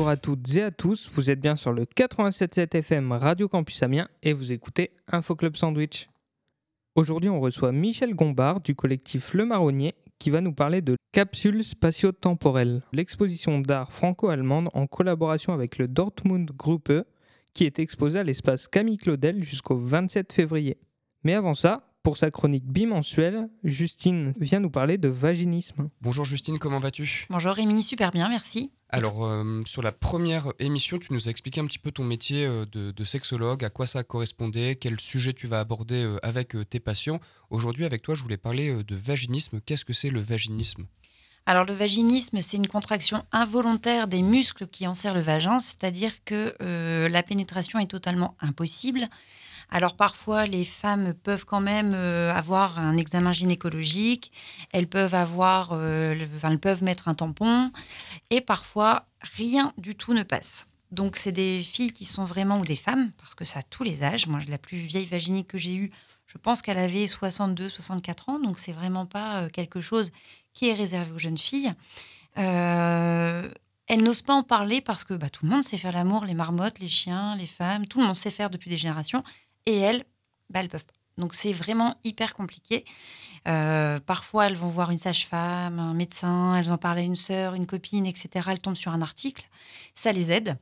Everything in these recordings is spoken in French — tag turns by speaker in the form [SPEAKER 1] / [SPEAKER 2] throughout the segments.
[SPEAKER 1] Bonjour à toutes et à tous, vous êtes bien sur le 87.7 FM Radio Campus Amiens et vous écoutez Info Club Sandwich. Aujourd'hui, on reçoit Michel Gombard du collectif Le Marronnier qui va nous parler de Capsule spatio-temporelle, l'exposition d'art franco-allemande en collaboration avec le Dortmund Gruppe qui est exposée à l'espace Camille Claudel jusqu'au 27 février. Mais avant ça, pour sa chronique bimensuelle, Justine vient nous parler de vaginisme.
[SPEAKER 2] Bonjour Justine, comment vas-tu?
[SPEAKER 3] Bonjour Rémi, super bien, merci.
[SPEAKER 2] Alors, euh, sur la première émission, tu nous as expliqué un petit peu ton métier euh, de, sexologue, à quoi ça correspondait, quel sujet tu vas aborder euh, avec tes patients. Aujourd'hui, avec toi, je voulais parler de vaginisme. Qu'est-ce que c'est le vaginisme?
[SPEAKER 3] Alors le vaginisme, c'est une contraction involontaire des muscles qui enserrent le vagin, c'est-à-dire que la pénétration est totalement impossible. Alors parfois, les femmes peuvent quand même euh, avoir un examen gynécologique, elles peuvent avoir, euh, elles peuvent mettre un tampon, et parfois rien du tout ne passe. Donc c'est des filles qui sont vraiment ou des femmes parce que ça a tous les âges. Moi, la plus vieille vaginique que j'ai eue, je pense qu'elle avait 62, 64 ans, donc c'est vraiment pas euh, quelque chose qui est réservé aux jeunes filles. elles n'osent pas en parler parce que bah, tout le monde sait faire l'amour, les marmottes, les chiens, les femmes, tout le monde sait faire depuis des générations et elles, bah, elles peuvent pas. Donc c'est vraiment hyper compliqué. Euh, parfois, elles vont voir une sage-femme, un médecin, elles en parlent à une sœur, une copine, etc. Elles tombent sur un article, ça les aide.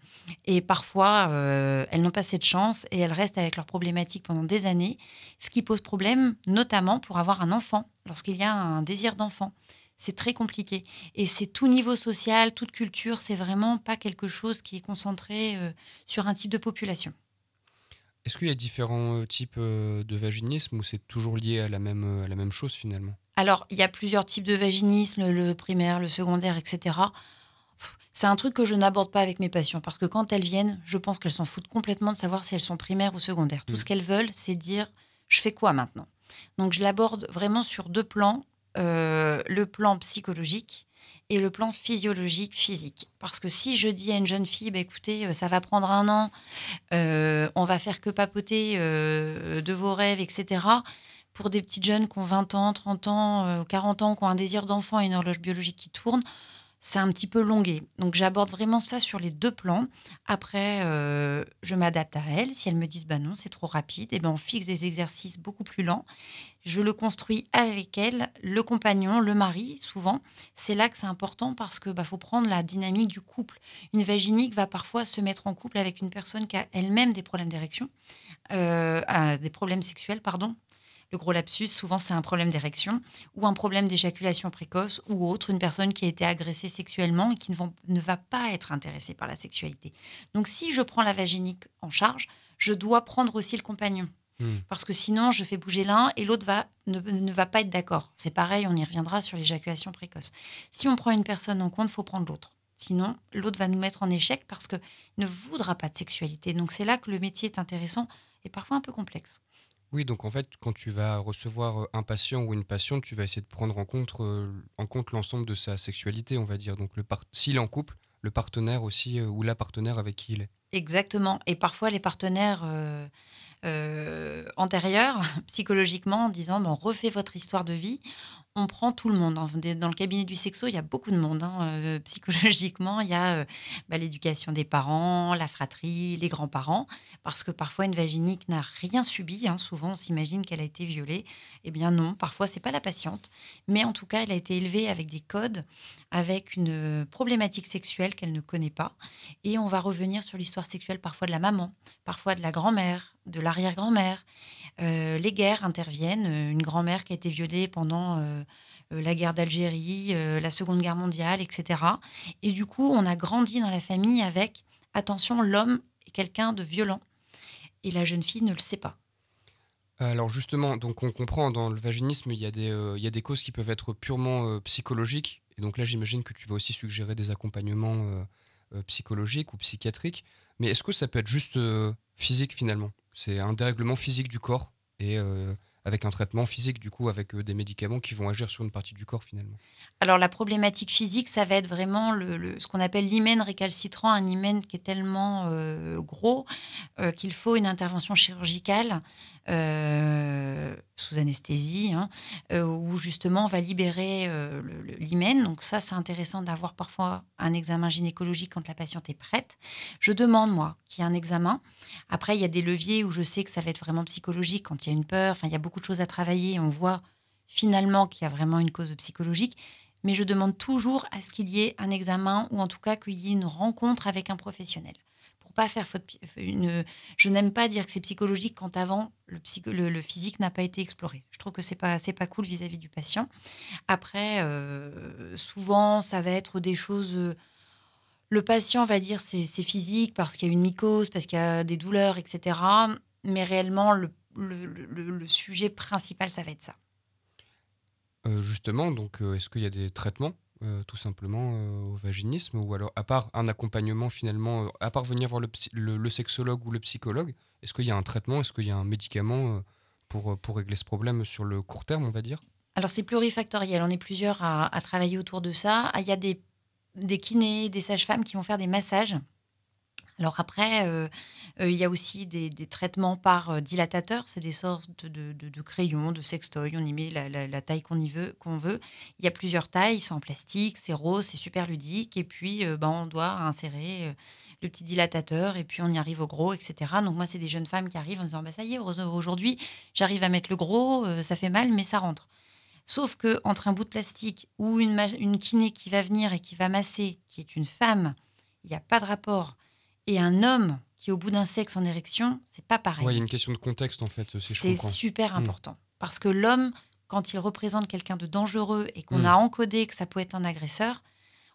[SPEAKER 3] Et parfois, euh, elles n'ont pas cette chance et elles restent avec leurs problématiques pendant des années, ce qui pose problème notamment pour avoir un enfant, lorsqu'il y a un désir d'enfant. C'est très compliqué. Et c'est tout niveau social, toute culture, c'est vraiment pas quelque chose qui est concentré euh, sur un type de population.
[SPEAKER 2] Est-ce qu'il y a différents euh, types euh, de vaginisme ou c'est toujours lié à la même, euh, à la même chose finalement?
[SPEAKER 3] Alors, il y a plusieurs types de vaginisme, le primaire, le secondaire, etc. C'est un truc que je n'aborde pas avec mes patients parce que quand elles viennent, je pense qu'elles s'en foutent complètement de savoir si elles sont primaires ou secondaires. Tout ce mmh. qu'elles veulent, c'est dire je fais quoi maintenant? Donc, je l'aborde vraiment sur deux plans. Le plan psychologique et le plan physiologique, physique. Parce que si je dis à une jeune fille, bah, écoutez, euh, ça va prendre un an, euh, on va faire que papoter euh, de vos rêves, etc., pour des petites jeunes qui ont 20 ans, 30 ans, 40 ans, qui ont un désir d'enfant et une horloge biologique qui tourne, c'est un petit peu longué. Donc j'aborde vraiment ça sur les deux plans. Après, euh, je m'adapte à elles. Si elles me disent bah non, c'est trop rapide, et eh ben on fixe des exercices beaucoup plus lents. Je le construis avec elles, le compagnon, le mari, souvent. C'est là que c'est important parce que bah, faut prendre la dynamique du couple. Une vaginique va parfois se mettre en couple avec une personne qui a elle-même des problèmes d'érection, euh, des problèmes sexuels, pardon, le gros lapsus, souvent, c'est un problème d'érection ou un problème d'éjaculation précoce ou autre, une personne qui a été agressée sexuellement et qui ne, va pas être intéressée par la sexualité. Donc, si je prends la vaginique en charge, je dois prendre aussi le compagnon. Hmm. Parce que sinon, je fais bouger l'un et l'autre va, ne, va pas être d'accord. C'est pareil, on y reviendra sur l'éjaculation précoce. Si on prend une personne en compte, il faut prendre l'autre. Sinon, l'autre va nous mettre en échec parce qu'il ne voudra pas de sexualité. Donc c'est là que le métier est intéressant et parfois un peu complexe.
[SPEAKER 2] Oui, donc en fait, quand tu vas recevoir un patient ou une patiente, tu vas essayer de prendre en compte, en compte l'ensemble de sa sexualité, on va dire. Donc le s'il est en couple, le partenaire aussi ou la partenaire avec qui il est.
[SPEAKER 3] Exactement. Et parfois, les partenaires euh, antérieure, psychologiquement, en disant on refait votre histoire de vie. On prend tout le monde. Dans le cabinet du sexo, il y a beaucoup de monde. Hein. Euh, psychologiquement, il y a euh, bah, l'éducation des parents, la fratrie, les grands-parents. Parce que parfois, une vaginique n'a rien subi. Hein. Souvent, on s'imagine qu'elle a été violée. Eh bien, non. Parfois, c'est pas la patiente. Mais en tout cas, elle a été élevée avec des codes, avec une problématique sexuelle qu'elle ne connaît pas. Et on va revenir sur l'histoire sexuelle parfois de la maman, parfois de la grand-mère, de l'arrière-grand-mère. Euh, les guerres interviennent. Euh, une grand-mère qui a été violée pendant euh, la guerre d'Algérie, la Seconde Guerre mondiale, etc. Et du coup, on a grandi dans la famille avec attention, l'homme est quelqu'un de violent. Et la jeune fille ne le sait pas.
[SPEAKER 2] Alors justement, donc on comprend dans le vaginisme, il y a des, il y a des causes qui peuvent être purement psychologiques. Et donc là, j'imagine que tu vas aussi suggérer des accompagnements psychologiques ou psychiatriques. Mais est-ce que ça peut être juste physique finalement c'est un dérèglement physique du corps et euh, avec un traitement physique, du coup, avec euh, des médicaments qui vont agir sur une partie du corps finalement.
[SPEAKER 3] Alors la problématique physique, ça va être vraiment le, ce qu'on appelle l'hymen récalcitrant, un hymen qui est tellement euh, gros qu'il faut une intervention chirurgicale euh, sous anesthésie, hein, euh, où justement on va libérer euh, l'hymen. Donc ça, c'est intéressant d'avoir parfois un examen gynécologique quand la patiente est prête. Je demande, moi, qu'il y ait un examen. Après, il y a des leviers où je sais que ça va être vraiment psychologique quand il y a une peur. Enfin, il y a beaucoup de choses à travailler. On voit finalement qu'il y a vraiment une cause psychologique. Mais je demande toujours à ce qu'il y ait un examen ou en tout cas qu'il y ait une rencontre avec un professionnel pas faire faute. Une, je n'aime pas dire que c'est psychologique quand avant le, le, physique n'a pas été exploré. Je trouve que c'est pas c'est pas cool vis-à-vis du patient. Après, euh, souvent, ça va être des choses. Euh, le patient va dire c'est physique parce qu'il y a une mycose, parce qu'il y a des douleurs, etc. Mais réellement, le, le sujet principal, ça va être ça.
[SPEAKER 2] Euh, justement, donc, est-ce qu'il y a des traitements euh, tout simplement euh, au vaginisme ou alors à part un accompagnement finalement euh, à part venir voir le, le, sexologue ou le psychologue est-ce qu'il y a un traitement est-ce qu'il y a un médicament pour, pour régler ce problème sur le court terme on va dire?
[SPEAKER 3] Alors c'est plurifactoriel. On est plusieurs à, à, travailler autour de ça. Il y a des, des kinés des sages-femmes qui vont faire des massages alors après, euh, euh, il y a aussi des, traitements par euh, dilatateur, c'est des sortes de, crayons, de sextoy, on y met la, taille qu'on veut, veut. Il y a plusieurs tailles, c'est en plastique, c'est rose, c'est super ludique, et puis ben, on doit insérer le petit dilatateur, et puis on y arrive au gros, etc. Donc moi, c'est des jeunes femmes qui arrivent en disant, bah, ça y est, aujourd'hui, j'arrive à mettre le gros, ça fait mal, mais ça rentre. Sauf que entre un bout de plastique ou une, une kiné qui va venir et qui va masser, qui est une femme, il n'y a pas de rapport et un homme qui, au bout d'un sexe en érection, c'est pas pareil.
[SPEAKER 2] il y a une question de contexte en fait.
[SPEAKER 3] c'est super hmm. important. Parce que l'homme, quand il représente quelqu'un de dangereux et qu'on hmm. a encodé que ça peut être un agresseur,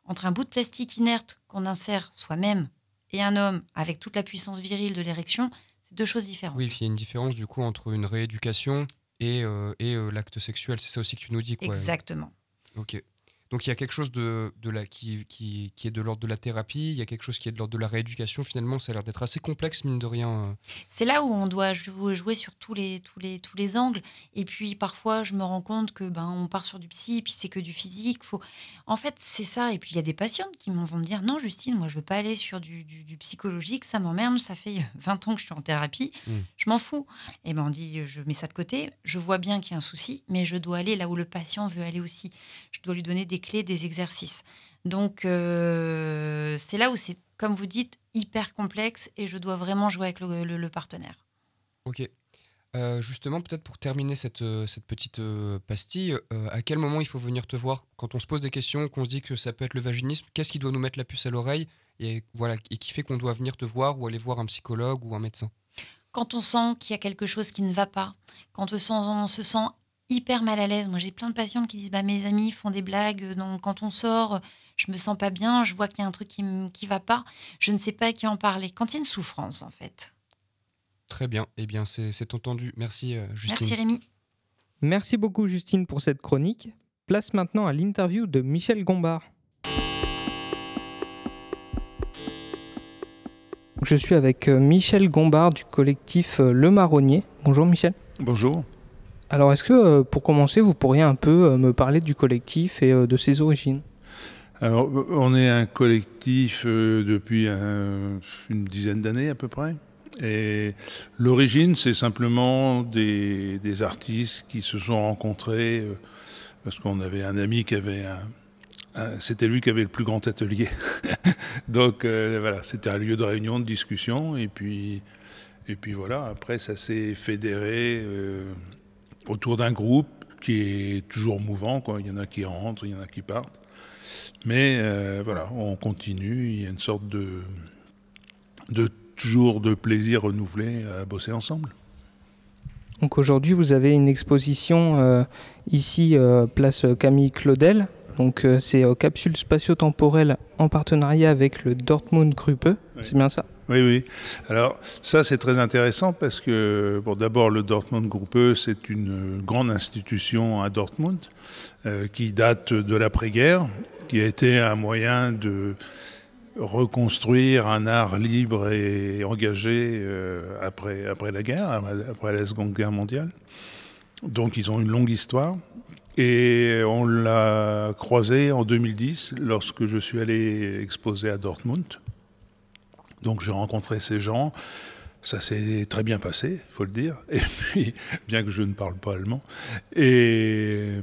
[SPEAKER 3] entre un bout de plastique inerte qu'on insère soi-même et un homme avec toute la puissance virile de l'érection, c'est deux choses différentes.
[SPEAKER 2] Oui, il y a une différence du coup entre une rééducation et, euh, et euh, l'acte sexuel. C'est ça aussi que tu nous dis. Quoi.
[SPEAKER 3] Exactement.
[SPEAKER 2] Ok. Donc il y a quelque chose de, de la, qui, qui, qui, est de l'ordre de la thérapie, il y a quelque chose qui est de l'ordre de la rééducation. Finalement, ça a l'air d'être assez complexe, mine de rien. Euh.
[SPEAKER 3] C'est là où on doit jouer sur tous les, tous, les, tous les angles. Et puis parfois, je me rends compte que ben, on part sur du psy, puis c'est que du physique. Faut... En fait, c'est ça. Et puis il y a des patientes qui vont me dire Non, Justine, moi je veux pas aller sur du, du, psychologique, ça m'emmerde, ça fait 20 ans que je suis en thérapie, mmh. je m'en fous. Et ben on dit Je mets ça de côté, je vois bien qu'il y a un souci, mais je dois aller là où le patient veut aller aussi. Je dois lui donner des clés, des exercices. Donc, euh, c'est là où c'est, comme vous dites, hyper complexe et je dois vraiment jouer avec le, partenaire.
[SPEAKER 2] Ok. Euh, justement, peut-être pour terminer cette, euh, cette petite pastille, à quel moment il faut venir te voir Quand on se pose des questions, qu'on se dit que ça peut être le vaginisme, qu'est-ce qui doit nous mettre la puce à l'oreille et, voilà, et qui fait qu'on doit venir te voir ou aller voir un psychologue ou un médecin?
[SPEAKER 3] Quand on sent qu'il y a quelque chose qui ne va pas, quand on, on se sent hyper mal à l'aise. Moi, j'ai plein de patientes qui disent bah, Mes amis font des blagues, donc quand on sort, je me sens pas bien, je vois qu'il y a un truc qui ne va pas, je ne sais pas à qui en parler. Quand il y a une souffrance, en fait.
[SPEAKER 2] Très bien, eh bien, c'est entendu. Merci, euh, Justine. Merci,
[SPEAKER 3] Rémi.
[SPEAKER 1] Merci beaucoup, Justine, pour cette chronique. Place maintenant à l'interview de Michel Gombard. Je suis avec euh, Michel Gombard du collectif euh, Le Marronnier. Bonjour Michel.
[SPEAKER 4] Bonjour.
[SPEAKER 1] Alors est-ce que euh, pour commencer, vous pourriez un peu euh, me parler du collectif et euh, de ses origines?
[SPEAKER 4] Alors on est un collectif depuis une dizaine d'années à peu près. Et l'origine, c'est simplement des, artistes qui se sont rencontrés parce qu'on avait un ami qui avait un, c'était lui qui avait le plus grand atelier. Donc voilà, c'était un lieu de réunion, de discussion, et puis, et puis voilà, après ça s'est fédéré autour d'un groupe qui est toujours mouvant. Quoi. Il y en a qui rentrent, il y en a qui partent. Mais euh, voilà, on continue. Il y a une sorte de, de toujours de plaisir renouvelé à bosser ensemble.
[SPEAKER 1] Donc aujourd'hui, vous avez une exposition euh, ici, euh, place Camille Claudel. Donc c'est capsule spatio-temporelle en partenariat avec le Dortmund Gruppe. C'est bien ça?
[SPEAKER 4] Oui, oui. Alors ça, c'est très intéressant parce que, d'abord, le Dortmund Gruppe, c'est une grande institution à Dortmund euh, qui date de l'après-guerre, qui a été un moyen de reconstruire un art libre et engagé euh, après, après la guerre, après la Seconde Guerre mondiale. Donc ils ont une longue histoire. Et on l'a croisé en 2010 lorsque je suis allé exposer à Dortmund. Donc j'ai rencontré ces gens. ça s'est très bien passé, il faut le dire, et puis, bien que je ne parle pas allemand. Et euh,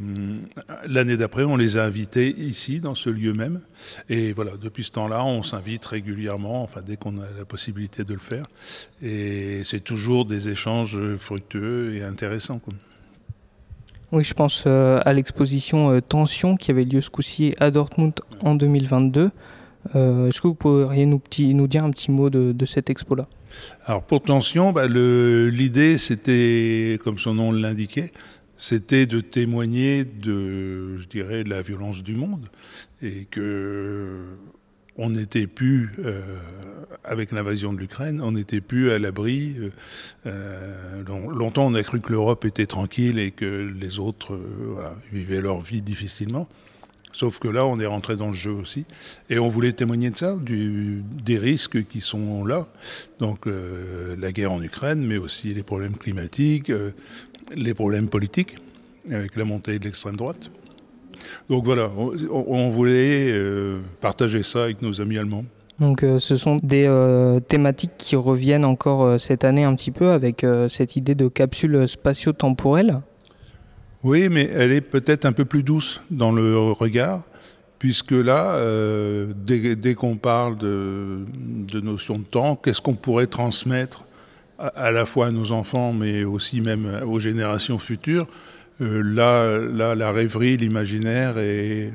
[SPEAKER 4] l'année d'après, on les a invités ici, dans ce lieu même. Et voilà, depuis ce temps-là, on s'invite régulièrement, enfin, dès qu'on a la possibilité de le faire. Et c'est toujours des échanges fructueux et intéressants.
[SPEAKER 1] Oui, je pense euh, à l'exposition euh, Tension qui avait lieu ce coup-ci à Dortmund en 2022. Est-ce que vous pourriez nous, dire un petit mot de, cette expo-là?
[SPEAKER 4] Alors pour Tension, bah, l'idée c'était, comme son nom l'indiquait, c'était de témoigner de, je dirais, la violence du monde et que on n'était plus, euh, avec l'invasion de l'Ukraine, on n'était plus à l'abri. Euh, euh, longtemps, on a cru que l'Europe était tranquille et que les autres vivaient leur vie difficilement. Sauf que là, on est rentré dans le jeu aussi. Et on voulait témoigner de ça, des risques qui sont là. Donc euh, la guerre en Ukraine, mais aussi les problèmes climatiques, euh, les problèmes politiques, avec la montée de l'extrême droite. Donc voilà, on, voulait euh, partager ça avec nos amis allemands.
[SPEAKER 1] Donc ce sont des thématiques qui reviennent encore cette année un petit peu avec cette idée de capsule spatio-temporelle.
[SPEAKER 4] Oui, mais elle est peut-être un peu plus douce dans le regard, puisque là, euh, dès, qu'on parle de, notion de temps, qu'est-ce qu'on pourrait transmettre à, la fois à nos enfants, mais aussi même aux générations futures euh, là, là, la rêverie, l'imaginaire est,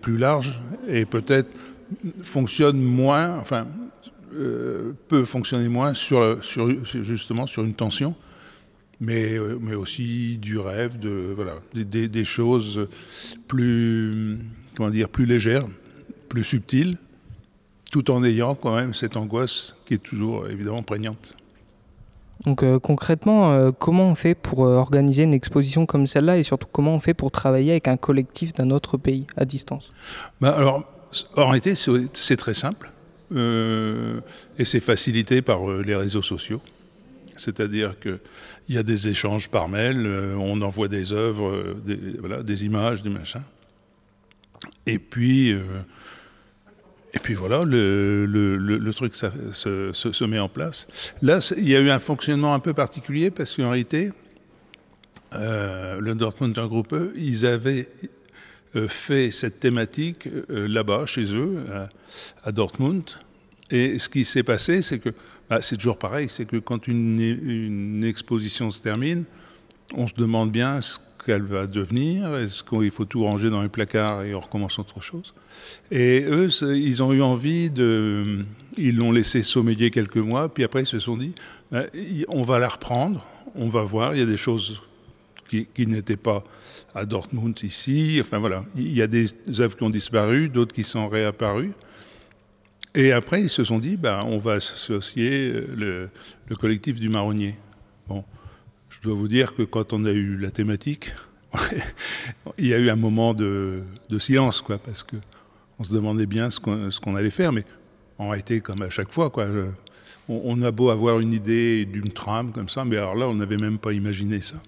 [SPEAKER 4] plus large et peut-être fonctionne moins, enfin, euh, peut fonctionner moins sur, justement sur une tension mais, euh, mais aussi du rêve, de, voilà, des, des, choses plus, comment dire, plus légères, plus subtiles, tout en ayant quand même cette angoisse qui est toujours évidemment prégnante.
[SPEAKER 1] Donc euh, concrètement, euh, comment on fait pour organiser une exposition comme celle-là et surtout comment on fait pour travailler avec un collectif d'un autre pays à distance?
[SPEAKER 4] Bah Alors, en réalité, c'est très simple et c'est facilité par les réseaux sociaux. C'est-à-dire qu'il y a des échanges par mail, euh, on envoie des œuvres, euh, des, images, des machins. Et puis, euh, et puis voilà, le, le, truc ça, se, se, met en place. Là, il y a eu un fonctionnement un peu particulier parce qu'en réalité, le Dortmund Group, ils avaient fait cette thématique là-bas, chez eux, à Dortmund. Et ce qui s'est passé, c'est que bah, c'est toujours pareil, c'est que quand une, exposition se termine, on se demande bien ce qu'elle va devenir, est-ce qu'il faut tout ranger dans les placards et on recommence autre chose. Et eux, ils ont eu envie de... Ils l'ont laissé sommeiller quelques mois, puis après ils se sont dit, bah, on va la reprendre, on va voir, il y a des choses qui, qui n'étaient pas à Dortmund ici, enfin voilà, il y a des œuvres qui ont disparu, d'autres qui sont réapparues. Et après, ils se sont dit, ben, on va associer euh, le, collectif du marronnier. Bon, je dois vous dire que quand on a eu la thématique, il y a eu un moment de, silence, quoi, parce que on se demandait bien ce qu'on allait faire, mais en réalité, comme à chaque fois, quoi, on, a beau avoir une idée d'une trame comme ça, mais alors là, on n'avait même pas imaginé ça.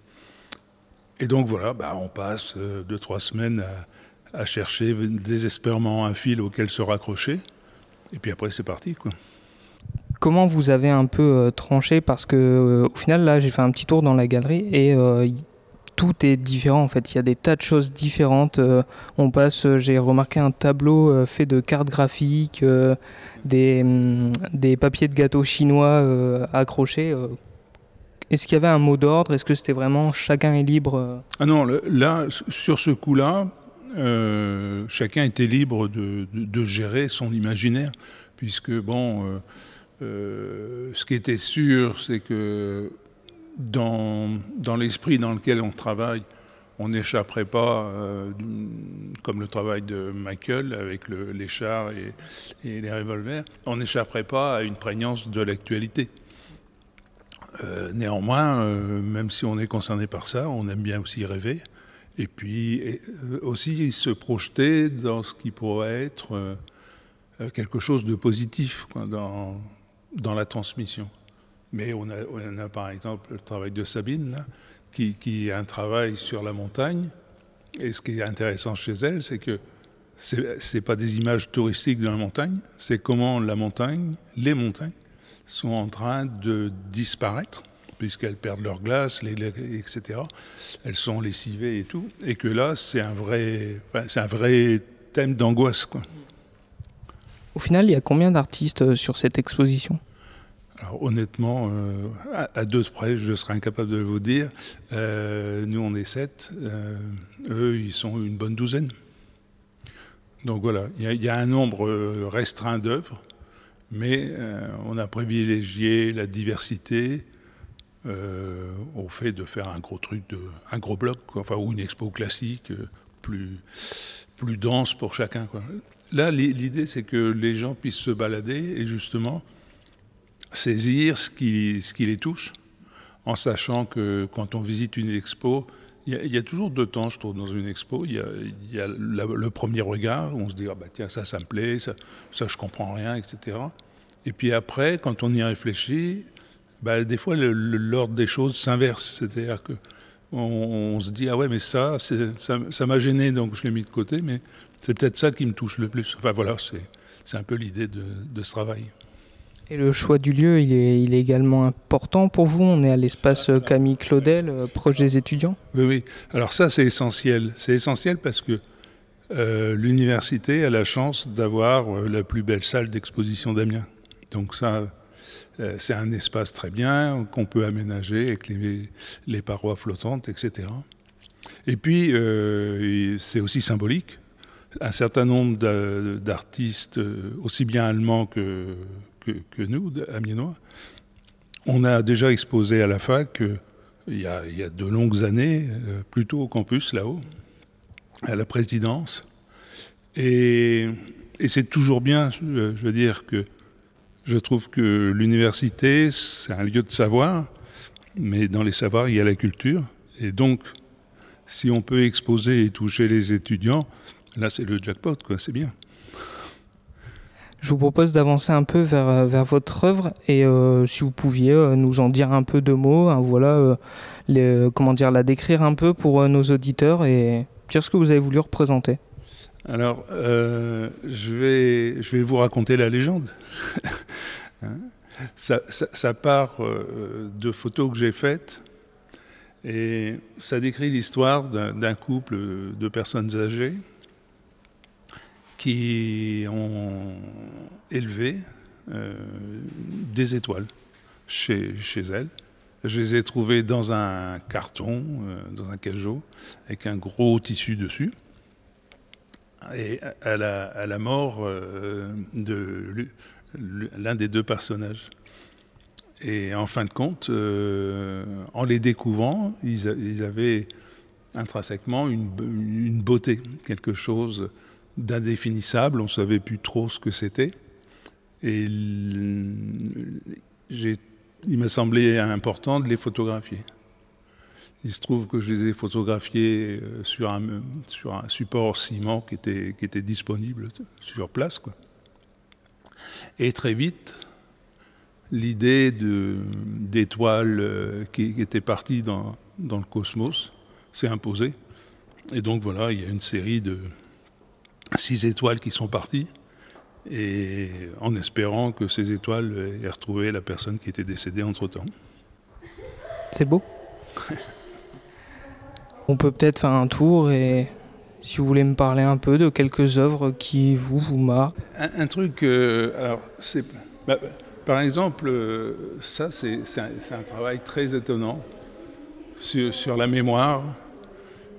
[SPEAKER 4] Et donc voilà, bah, on passe euh, deux, trois semaines à, à chercher désespérément un fil auquel se raccrocher. Et puis après, c'est parti, quoi.
[SPEAKER 1] Comment vous avez un peu euh, tranché? Parce que euh, au final, là, j'ai fait un petit tour dans la galerie et euh, tout est différent en fait. Il y a des tas de choses différentes. on passe, j'ai remarqué un tableau fait de cartes graphiques, des, mm, des, papiers de gâteau chinois accrochés. Est-ce qu'il y avait un mot d'ordre? Est-ce que c'était vraiment chacun est libre
[SPEAKER 4] Ah non, là, sur ce coup-là, euh, chacun était libre de, gérer son imaginaire, puisque, bon, euh, euh, ce qui était sûr, c'est que dans, dans l'esprit dans lequel on travaille, on n'échapperait pas, comme le travail de Michael avec les chars et, et, les revolvers, on n'échapperait pas à une prégnance de l'actualité. néanmoins, même si on est concerné par ça, on aime bien aussi rêver. Et puis euh, aussi se projeter dans ce qui pourrait être euh, euh, quelque chose de positif dans, dans la transmission. Mais on a, par exemple le travail de Sabine, qui, qui a un travail sur la montagne. Et ce qui est intéressant chez elle, c'est que ce n'est pas des images touristiques de la montagne, c'est comment la montagne, les montagnes, sont en train de disparaître puisqu'elles perdent leur glace, etc. Elles sont lessivées et tout. Et que là, c'est un vrai, c'est un vrai thème d'angoisse.
[SPEAKER 1] Au final, il y a combien d'artistes euh, sur cette exposition?
[SPEAKER 4] Alors honnêtement, euh, à, deux près, je serais incapable de vous dire. Euh, nous, on est sept. eux, ils sont une bonne douzaine. Donc voilà, il y, a un nombre restreint d'œuvres, mais on a privilégié la diversité euh, au fait de faire un gros truc, de, un gros bloc, enfin, ou une expo classique, euh, plus, plus dense pour chacun. Là, l'idée, c'est que les gens puissent se balader et justement saisir ce qui, ce qui les touche, en sachant que quand on visite une expo, il y, a toujours deux temps, je trouve, dans une expo. Il y a, le premier regard, où on se dit, ah bah, tiens, ça, ça me plaît, ça, ça, je comprends rien, etc. Et puis après, quand on y réfléchit, bah, des fois, l'ordre des choses s'inverse. C'est-à-dire que on, se dit, ah ouais, mais ça, ça m'a gêné, donc je l'ai mis de côté, mais c'est peut-être ça qui me touche le plus. Enfin voilà, c'est un peu l'idée de, ce travail.
[SPEAKER 1] Et le choix du lieu, il est, il est également important pour vous? On est à l'espace Camille Claudel, euh, proche des étudiants?
[SPEAKER 4] Oui, oui. Alors ça, c'est essentiel. C'est essentiel parce que euh, l'université a la chance d'avoir euh, la plus belle salle d'exposition d'Amiens. Donc ça, euh, c'est un espace très bien qu'on peut aménager avec les, parois flottantes, etc. Et puis, euh, c'est aussi symbolique. Un certain nombre d'artistes, euh, aussi bien allemands que, que, nous, amiénois, on a déjà exposé à la fac il y, a, de longues années, plutôt au campus là-haut, à la présidence. Et c'est toujours bien, je veux dire, que je trouve que l'université, c'est un lieu de savoir, mais dans les savoirs, il y a la culture. Et donc, si on peut exposer et toucher les étudiants, là, c'est le jackpot, quoi, c'est bien.
[SPEAKER 1] Je vous propose d'avancer un peu vers, euh, vers votre œuvre et euh, si vous pouviez euh, nous en dire un peu de mots, hein, voilà, comment dire, la décrire un peu pour nos auditeurs et dire ce que vous avez voulu représenter.
[SPEAKER 4] Alors, euh, je, vais, vous raconter la légende. Hein ça, part euh, de photos que j'ai faites et ça décrit l'histoire d'un couple de personnes âgées qui ont élevé euh, des étoiles chez, chez elles. Je les ai trouvées dans un carton, dans un cajot, avec un gros tissu dessus et à la, mort euh, de l'un des deux personnages. Et en fin de compte, euh, en les découvrant, ils, avaient intrinsèquement une, beauté, quelque chose d'indéfinissable. On ne savait plus trop ce que c'était. Et il m'a semblé important de les photographier. Il se trouve que je les ai photographiés euh, sur un, sur un support ciment qui était, qui était disponible sur place. Quoi. Et très vite, l'idée d'étoiles euh, qui, qui était partie dans, dans le cosmos s'est imposée. Et donc voilà, il y a une série de six étoiles qui sont parties, et en espérant que ces étoiles aient retrouvé la personne qui était décédée entre-temps.
[SPEAKER 1] C'est beau On peut peut-être faire un tour et si vous voulez me parler un peu de quelques œuvres qui vous, vous marquent.
[SPEAKER 4] Un, truc, euh, alors, c'est, bah, par exemple, euh, ça c'est, un, travail très étonnant sur, la mémoire.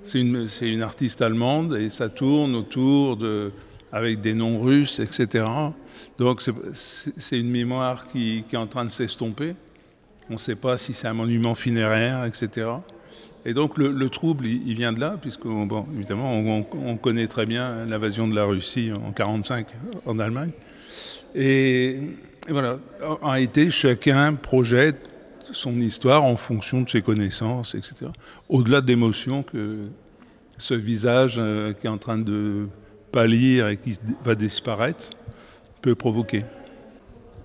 [SPEAKER 4] C'est une, une, artiste allemande et ça tourne autour de, avec des noms russes, etc. Donc c'est, une mémoire qui, qui, est en train de s'estomper. On ne sait pas si c'est un monument funéraire, etc. Et donc le, trouble, il, vient de là, puisque, évidemment, on, connaît très bien l'invasion de la Russie en 1945 en Allemagne. Et, voilà, en réalité, chacun projette son histoire en fonction de ses connaissances, etc. Au-delà de l'émotion que ce visage euh, qui est en train de pâlir et qui va disparaître peut provoquer.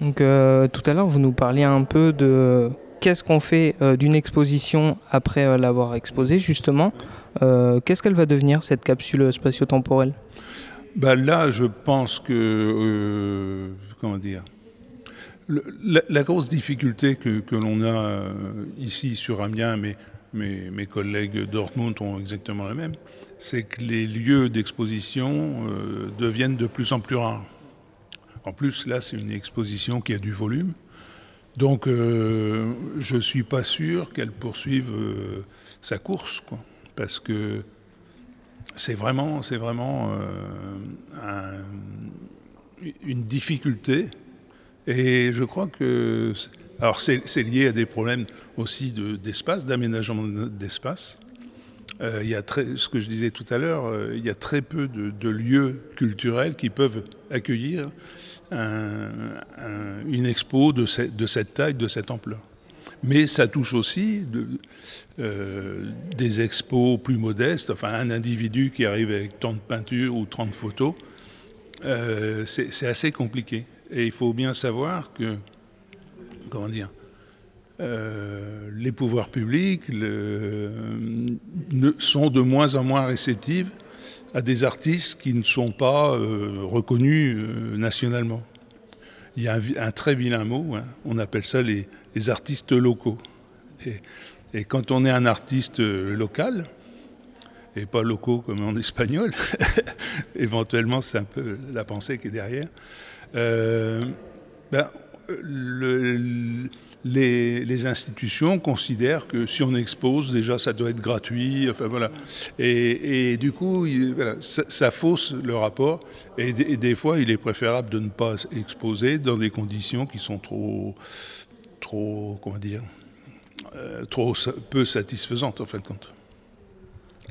[SPEAKER 1] Donc euh, tout à l'heure, vous nous parliez un peu de qu'est-ce qu'on fait euh, d'une exposition après euh, l'avoir exposée, justement euh, Qu'est-ce qu'elle va devenir, cette capsule spatio-temporelle?
[SPEAKER 4] Bah Là, je pense que. comment dire la, grosse difficulté que, que l'on a ici sur Amiens, mais mes, collègues Dortmund ont exactement la même, c'est que les lieux d'exposition deviennent de plus en plus rares. En plus, là, c'est une exposition qui a du volume. Donc, euh, je ne suis pas sûr qu'elle poursuive sa course, quoi, parce que c'est vraiment, vraiment une difficulté et je crois que. Alors, c'est lié à des problèmes aussi d'espace, d'aménagement d'espace. Euh, il y a ce que je disais tout à l'heure, euh, il y a très peu de, lieux culturels qui peuvent accueillir une expo de, cette taille, de cette ampleur. Mais ça touche aussi euh, des expos plus modestes, enfin un individu qui arrive avec tant de peintures ou 30 photos, c'est assez compliqué. Et il faut bien savoir que, comment dire, euh, les pouvoirs publics sont de moins en moins réceptifs à des artistes qui ne sont pas euh, reconnus euh, nationalement. Il y a un, très vilain mot, hein, on appelle ça les, artistes locaux. Et, quand on est un artiste local, et pas locaux comme en espagnol, éventuellement c'est un peu la pensée qui est derrière, euh, ben, les, institutions considèrent que si on expose, déjà, ça doit être gratuit. Enfin, voilà. Et, du coup, ça, fausse le rapport. Et, des fois, il est préférable de ne pas exposer dans des conditions qui sont trop, trop comment dire, euh, trop peu satisfaisantes, en fin de compte.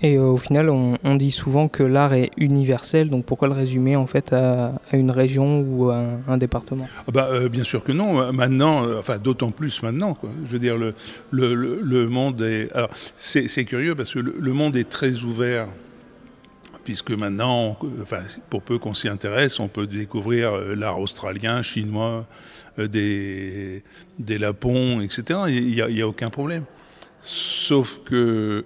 [SPEAKER 1] Et euh, au final, on, dit souvent que l'art est universel, donc pourquoi le résumer en fait à, une région ou à un, département?
[SPEAKER 4] Ah bah, euh, Bien sûr que non. Euh, maintenant, enfin d'autant plus maintenant. Je veux dire, le, le, le monde est. Alors, c'est curieux parce que le, monde est très ouvert. Puisque maintenant, enfin, pour peu qu'on s'y intéresse, on peut découvrir l'art australien, chinois, des, des lapons, etc. Il n'y a, aucun problème. Sauf que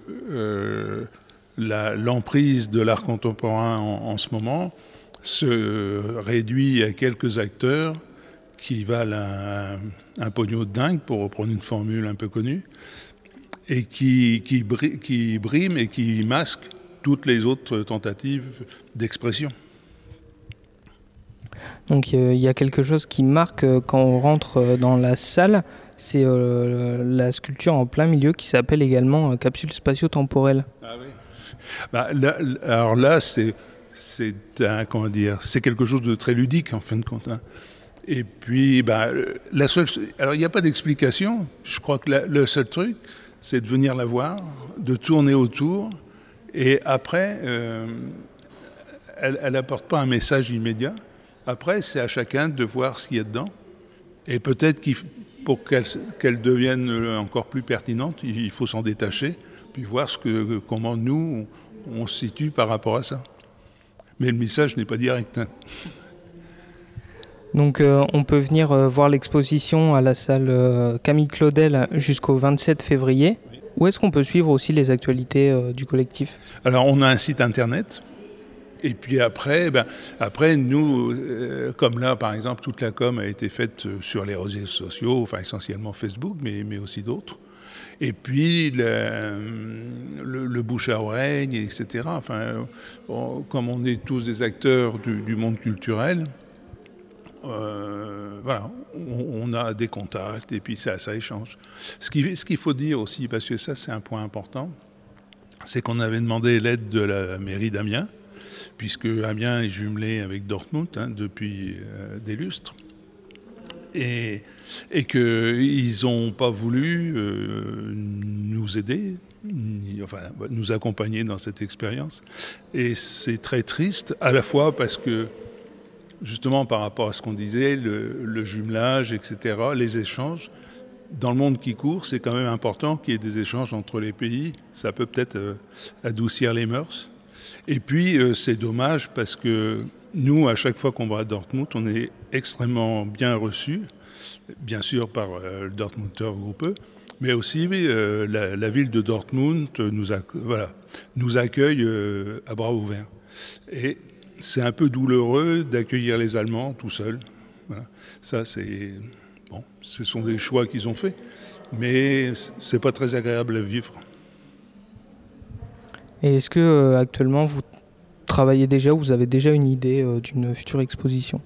[SPEAKER 4] l'emprise de l'art contemporain en, ce moment se réduit à quelques acteurs qui valent un, pognon de dingue, pour reprendre une formule un peu connue, et qui, qui, qui briment et qui masquent toutes les autres tentatives d'expression.
[SPEAKER 1] Donc il y a quelque chose qui marque euh, quand on rentre euh, dans la salle, c'est euh, la sculpture en plein milieu qui s'appelle également capsule spatio-temporelle. Ah oui.
[SPEAKER 4] Bah, alors là, c'est comment dire, c'est quelque chose de très ludique en fin de compte. Hein. Et puis, bah, la seule, alors il n'y a pas d'explication. Je crois que le seul truc, c'est de venir la voir, de tourner autour, et après, euh, elle n'apporte pas un message immédiat. Après, c'est à chacun de voir ce qu'il y a dedans. Et peut-être qu'il pour qu'elle devienne encore plus pertinente, il faut s'en détacher puis voir ce que, comment nous, on, se situe par rapport à ça. Mais le message n'est pas direct. Hein.
[SPEAKER 1] Donc euh, on peut venir euh, voir l'exposition à la salle euh, Camille Claudel jusqu'au 27 février. Où est-ce qu'on peut suivre aussi les actualités du collectif?
[SPEAKER 4] Alors on a un site internet. Et puis après, ben, après nous, comme là par exemple, toute la com a été faite sur les réseaux sociaux, enfin essentiellement Facebook, mais, mais aussi d'autres. Et puis le, bouche à oreille, etc. Enfin, comme on est tous des acteurs du, monde culturel, euh, voilà, on, a des contacts et puis ça, ça échange. Ce qu'il ce qu'il faut dire aussi, parce que ça c'est un point important, c'est qu'on avait demandé l'aide de la mairie d'Amiens, puisque Amiens est jumelé avec Dortmund hein, depuis euh, des lustres et, qu'ils n'ont pas voulu euh, nous aider, enfin nous accompagner dans cette expérience. Et c'est très triste, à la fois parce que, justement par rapport à ce qu'on disait, le, jumelage, etc., les échanges, dans le monde qui court, c'est quand même important qu'il y ait des échanges entre les pays. Ça peut peut-être euh, adoucir les mœurs. Et puis, euh, c'est dommage parce que nous, à chaque fois qu'on va à Dortmund, on est extrêmement bien reçus, bien sûr par euh, le Dortmunder Groupe, mais aussi euh, la, ville de Dortmund nous, accueille à bras ouverts. Et c'est un peu douloureux d'accueillir les Allemands tout seuls. Ça, c'est bon, ce sont des choix qu'ils ont faits, mais c'est pas très agréable à vivre.
[SPEAKER 5] Et est-ce que euh, actuellement vous travaillez déjà ou vous avez déjà une idée euh, d'une future exposition?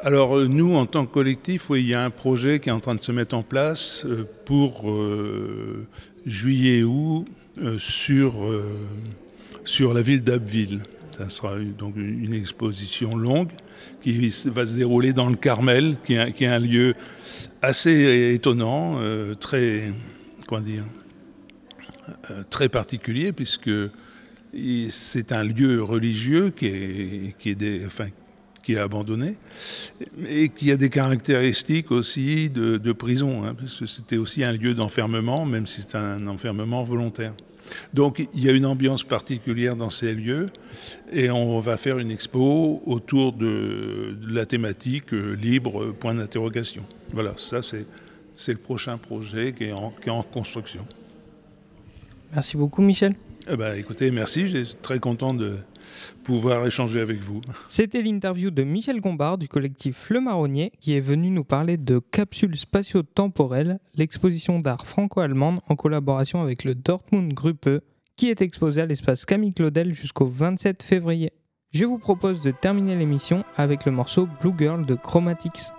[SPEAKER 4] Alors euh, nous, en tant que collectif, oui, il y a un projet qui est en train de se mettre en place pour juillet-août sur, sur la ville d'Abbeville. Ça sera donc une exposition longue qui va se dérouler dans le Carmel, qui est, qui est un lieu assez étonnant, très, comment dire, très particulier puisque c'est un lieu religieux qui est, qui est, enfin, qui est abandonné et qui a des caractéristiques aussi de, prison, hein, parce que c'était aussi un lieu d'enfermement, même si c'est un enfermement volontaire. Donc il y a une ambiance particulière dans ces lieux et on va faire une expo autour de, la thématique euh, libre, point d'interrogation. Voilà, ça c'est, le prochain projet qui est en construction.
[SPEAKER 5] Merci beaucoup Michel.
[SPEAKER 4] Eh ben, écoutez, merci, j'ai très content de pouvoir échanger avec vous.
[SPEAKER 5] C'était l'interview de Michel Gombard du collectif Le Marronnier qui est venu nous parler de Capsules spatio-temporelles, l'exposition d'art franco-allemande en collaboration avec le Dortmund Gruppe qui est exposée à l'espace Camille Claudel jusqu'au 27 février. Je vous propose de terminer l'émission avec le morceau Blue Girl de Chromatics.